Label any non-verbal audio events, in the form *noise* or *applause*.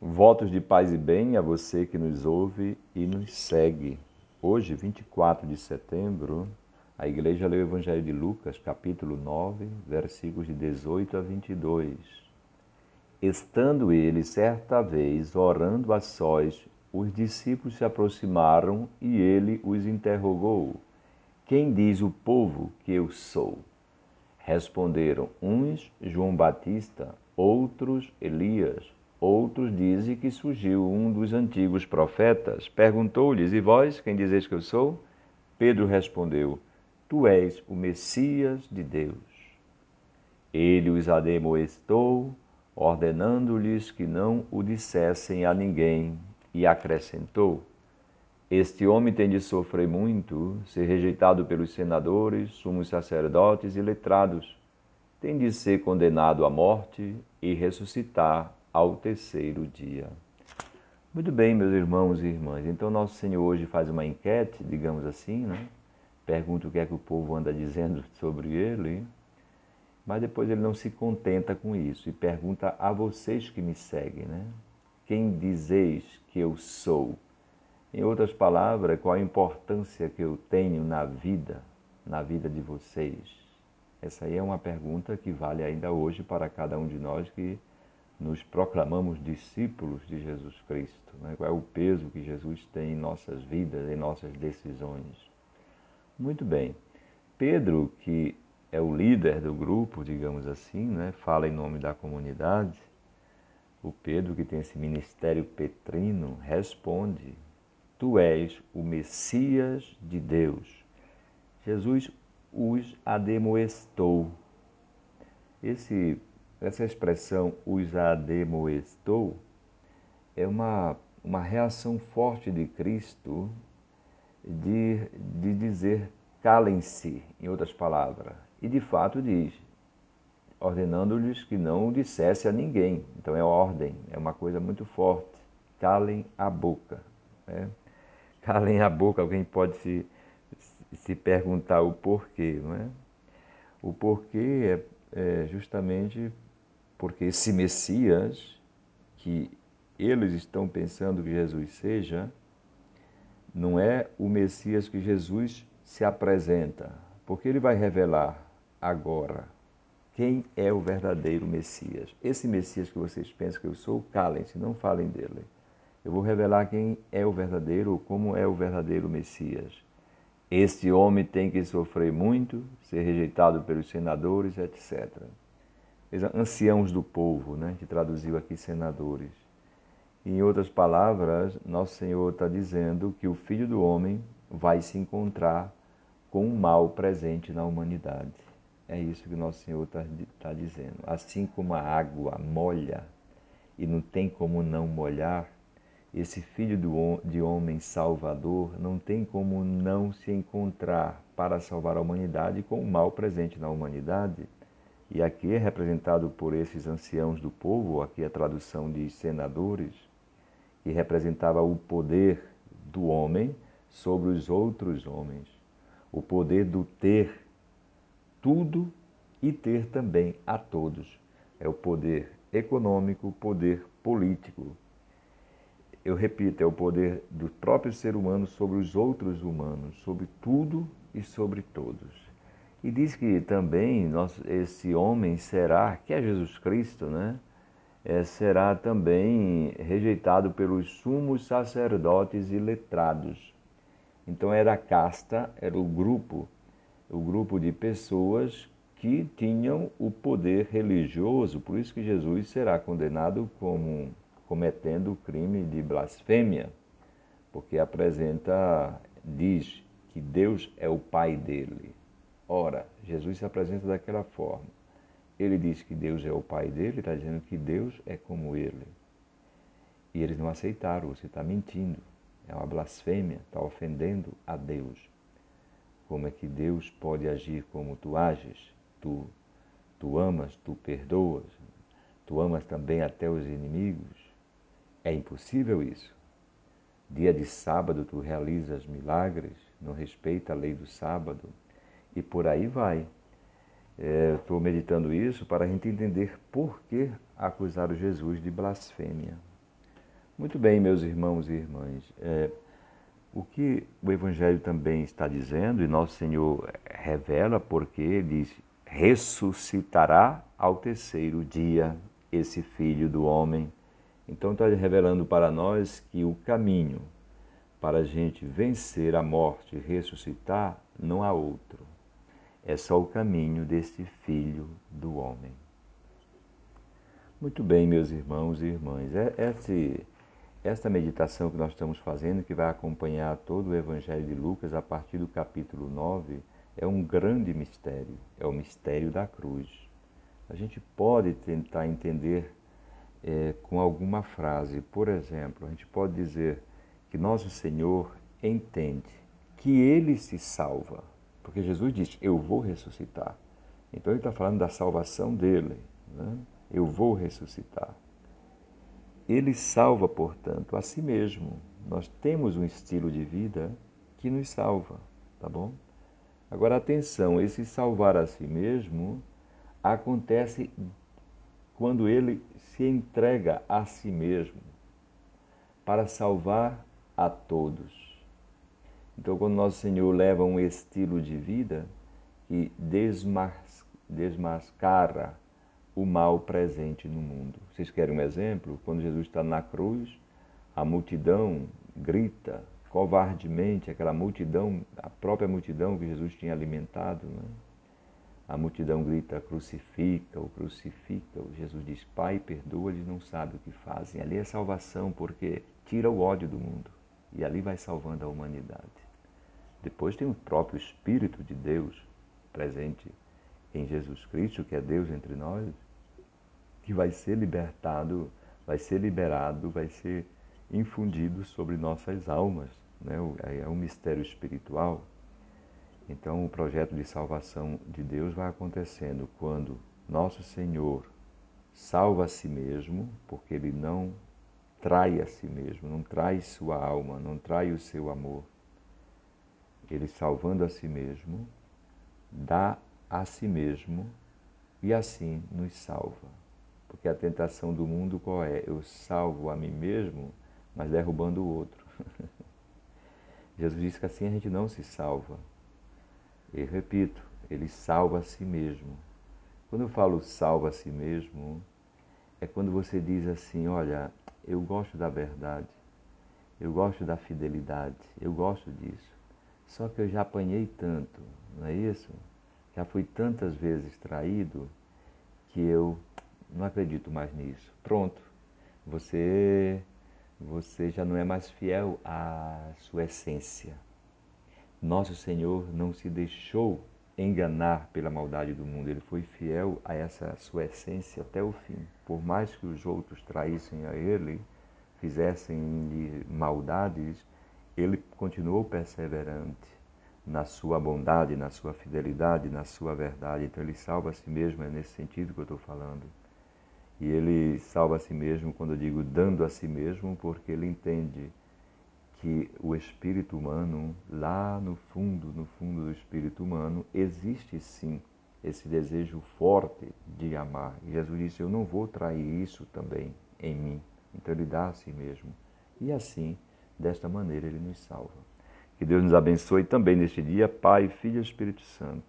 Votos de paz e bem a você que nos ouve e nos segue. Hoje, 24 de setembro, a igreja leu o Evangelho de Lucas, capítulo 9, versículos de 18 a 22. Estando ele certa vez orando a sós, os discípulos se aproximaram e ele os interrogou: Quem diz o povo que eu sou? Responderam uns João Batista, outros Elias Outros dizem que surgiu um dos antigos profetas. Perguntou-lhes: E vós, quem dizeis que eu sou? Pedro respondeu: Tu és o Messias de Deus. Ele os ademoestou, ordenando-lhes que não o dissessem a ninguém, e acrescentou: Este homem tem de sofrer muito, ser rejeitado pelos senadores, sumos sacerdotes e letrados, tem de ser condenado à morte e ressuscitar ao terceiro dia. Muito bem, meus irmãos e irmãs. Então, Nosso Senhor hoje faz uma enquete, digamos assim, né? Pergunta o que é que o povo anda dizendo *laughs* sobre ele, mas depois ele não se contenta com isso e pergunta a vocês que me seguem, né? Quem dizeis que eu sou? Em outras palavras, qual a importância que eu tenho na vida, na vida de vocês? Essa aí é uma pergunta que vale ainda hoje para cada um de nós que nos proclamamos discípulos de Jesus Cristo? Né? Qual é o peso que Jesus tem em nossas vidas, em nossas decisões? Muito bem. Pedro, que é o líder do grupo, digamos assim, né? fala em nome da comunidade. O Pedro, que tem esse ministério petrino, responde: Tu és o Messias de Deus. Jesus os ademoestou. Esse essa expressão os ademoestou é uma, uma reação forte de Cristo de, de dizer calem-se, em outras palavras. E de fato diz, ordenando-lhes que não o dissesse a ninguém. Então é ordem, é uma coisa muito forte. Calem a boca. Né? Calem a boca, alguém pode se, se perguntar o porquê. Não é? O porquê é, é justamente porque esse Messias que eles estão pensando que Jesus seja, não é o Messias que Jesus se apresenta, porque ele vai revelar agora quem é o verdadeiro Messias. Esse Messias que vocês pensam que eu sou, calem-se, não falem dele. Eu vou revelar quem é o verdadeiro ou como é o verdadeiro Messias. Este homem tem que sofrer muito, ser rejeitado pelos senadores, etc anciãos do povo, né, que traduziu aqui senadores. Em outras palavras, Nosso Senhor está dizendo que o Filho do Homem vai se encontrar com um mal presente na humanidade. É isso que Nosso Senhor está tá dizendo. Assim como a água molha e não tem como não molhar, esse Filho do, de Homem Salvador não tem como não se encontrar para salvar a humanidade com o mal presente na humanidade e aqui é representado por esses anciãos do povo, aqui a tradução de senadores, que representava o poder do homem sobre os outros homens, o poder do ter tudo e ter também a todos. É o poder econômico, o poder político. Eu repito, é o poder do próprio ser humano sobre os outros humanos, sobre tudo e sobre todos. E diz que também nosso, esse homem será, que é Jesus Cristo, né? É, será também rejeitado pelos sumos sacerdotes e letrados. Então era a casta, era o grupo, o grupo de pessoas que tinham o poder religioso, por isso que Jesus será condenado como cometendo o crime de blasfêmia, porque apresenta, diz que Deus é o pai dele. Ora, Jesus se apresenta daquela forma. Ele diz que Deus é o Pai dele, está dizendo que Deus é como ele. E eles não aceitaram, você está mentindo. É uma blasfêmia, está ofendendo a Deus. Como é que Deus pode agir como tu ages? Tu, tu amas, tu perdoas, tu amas também até os inimigos. É impossível isso. Dia de sábado tu realizas milagres, não respeita a lei do sábado e por aí vai. Estou é, meditando isso para a gente entender por que acusaram Jesus de blasfêmia. Muito bem, meus irmãos e irmãs. É, o que o Evangelho também está dizendo, e nosso Senhor revela, porque ele diz: ressuscitará ao terceiro dia esse filho do homem. Então está revelando para nós que o caminho para a gente vencer a morte e ressuscitar não há outro. É só o caminho desse filho do homem. Muito bem, meus irmãos e irmãs. É, esse esta meditação que nós estamos fazendo, que vai acompanhar todo o Evangelho de Lucas a partir do capítulo 9, é um grande mistério, é o mistério da cruz. A gente pode tentar entender é, com alguma frase, por exemplo, a gente pode dizer que nosso Senhor entende que ele se salva, porque Jesus diz: Eu vou ressuscitar. Então ele está falando da salvação dele. Né? Eu vou ressuscitar. Ele salva, portanto, a si mesmo. Nós temos um estilo de vida que nos salva, tá bom? Agora, atenção, esse salvar a si mesmo acontece quando ele se entrega a si mesmo para salvar a todos. Então, quando Nosso Senhor leva um estilo de vida que desmascara o mal presente no mundo. Vocês querem um exemplo? Quando Jesus está na cruz, a multidão grita covardemente, aquela multidão, a própria multidão que Jesus tinha alimentado, né? A multidão grita, crucifica-o, crucifica-o. Jesus diz, Pai, perdoa, eles não sabem o que fazem. Ali é salvação, porque tira o ódio do mundo. E ali vai salvando a humanidade. Depois tem o próprio Espírito de Deus presente em Jesus Cristo, que é Deus entre nós, que vai ser libertado, vai ser liberado, vai ser infundido sobre nossas almas. Né? É um mistério espiritual. Então, o projeto de salvação de Deus vai acontecendo quando nosso Senhor salva a si mesmo, porque ele não trai a si mesmo, não trai sua alma, não trai o seu amor. Ele salvando a si mesmo, dá a si mesmo e assim nos salva. Porque a tentação do mundo qual é? Eu salvo a mim mesmo, mas derrubando o outro. *laughs* Jesus disse que assim a gente não se salva. E repito, ele salva a si mesmo. Quando eu falo salva a si mesmo, é quando você diz assim: olha, eu gosto da verdade, eu gosto da fidelidade, eu gosto disso. Só que eu já apanhei tanto, não é isso? Já fui tantas vezes traído que eu não acredito mais nisso. Pronto, você, você já não é mais fiel à sua essência. Nosso Senhor não se deixou enganar pela maldade do mundo, ele foi fiel a essa sua essência até o fim. Por mais que os outros traíssem a ele, fizessem-lhe maldades, ele continuou perseverante na sua bondade, na sua fidelidade, na sua verdade. Então ele salva a si mesmo, é nesse sentido que eu estou falando. E ele salva a si mesmo, quando eu digo dando a si mesmo, porque ele entende que o espírito humano, lá no fundo, no fundo do espírito humano, existe sim esse desejo forte de amar. E Jesus disse: Eu não vou trair isso também em mim. Então ele dá a si mesmo. E assim, desta maneira, ele nos salva. Que Deus nos abençoe também neste dia, Pai, Filho e Espírito Santo.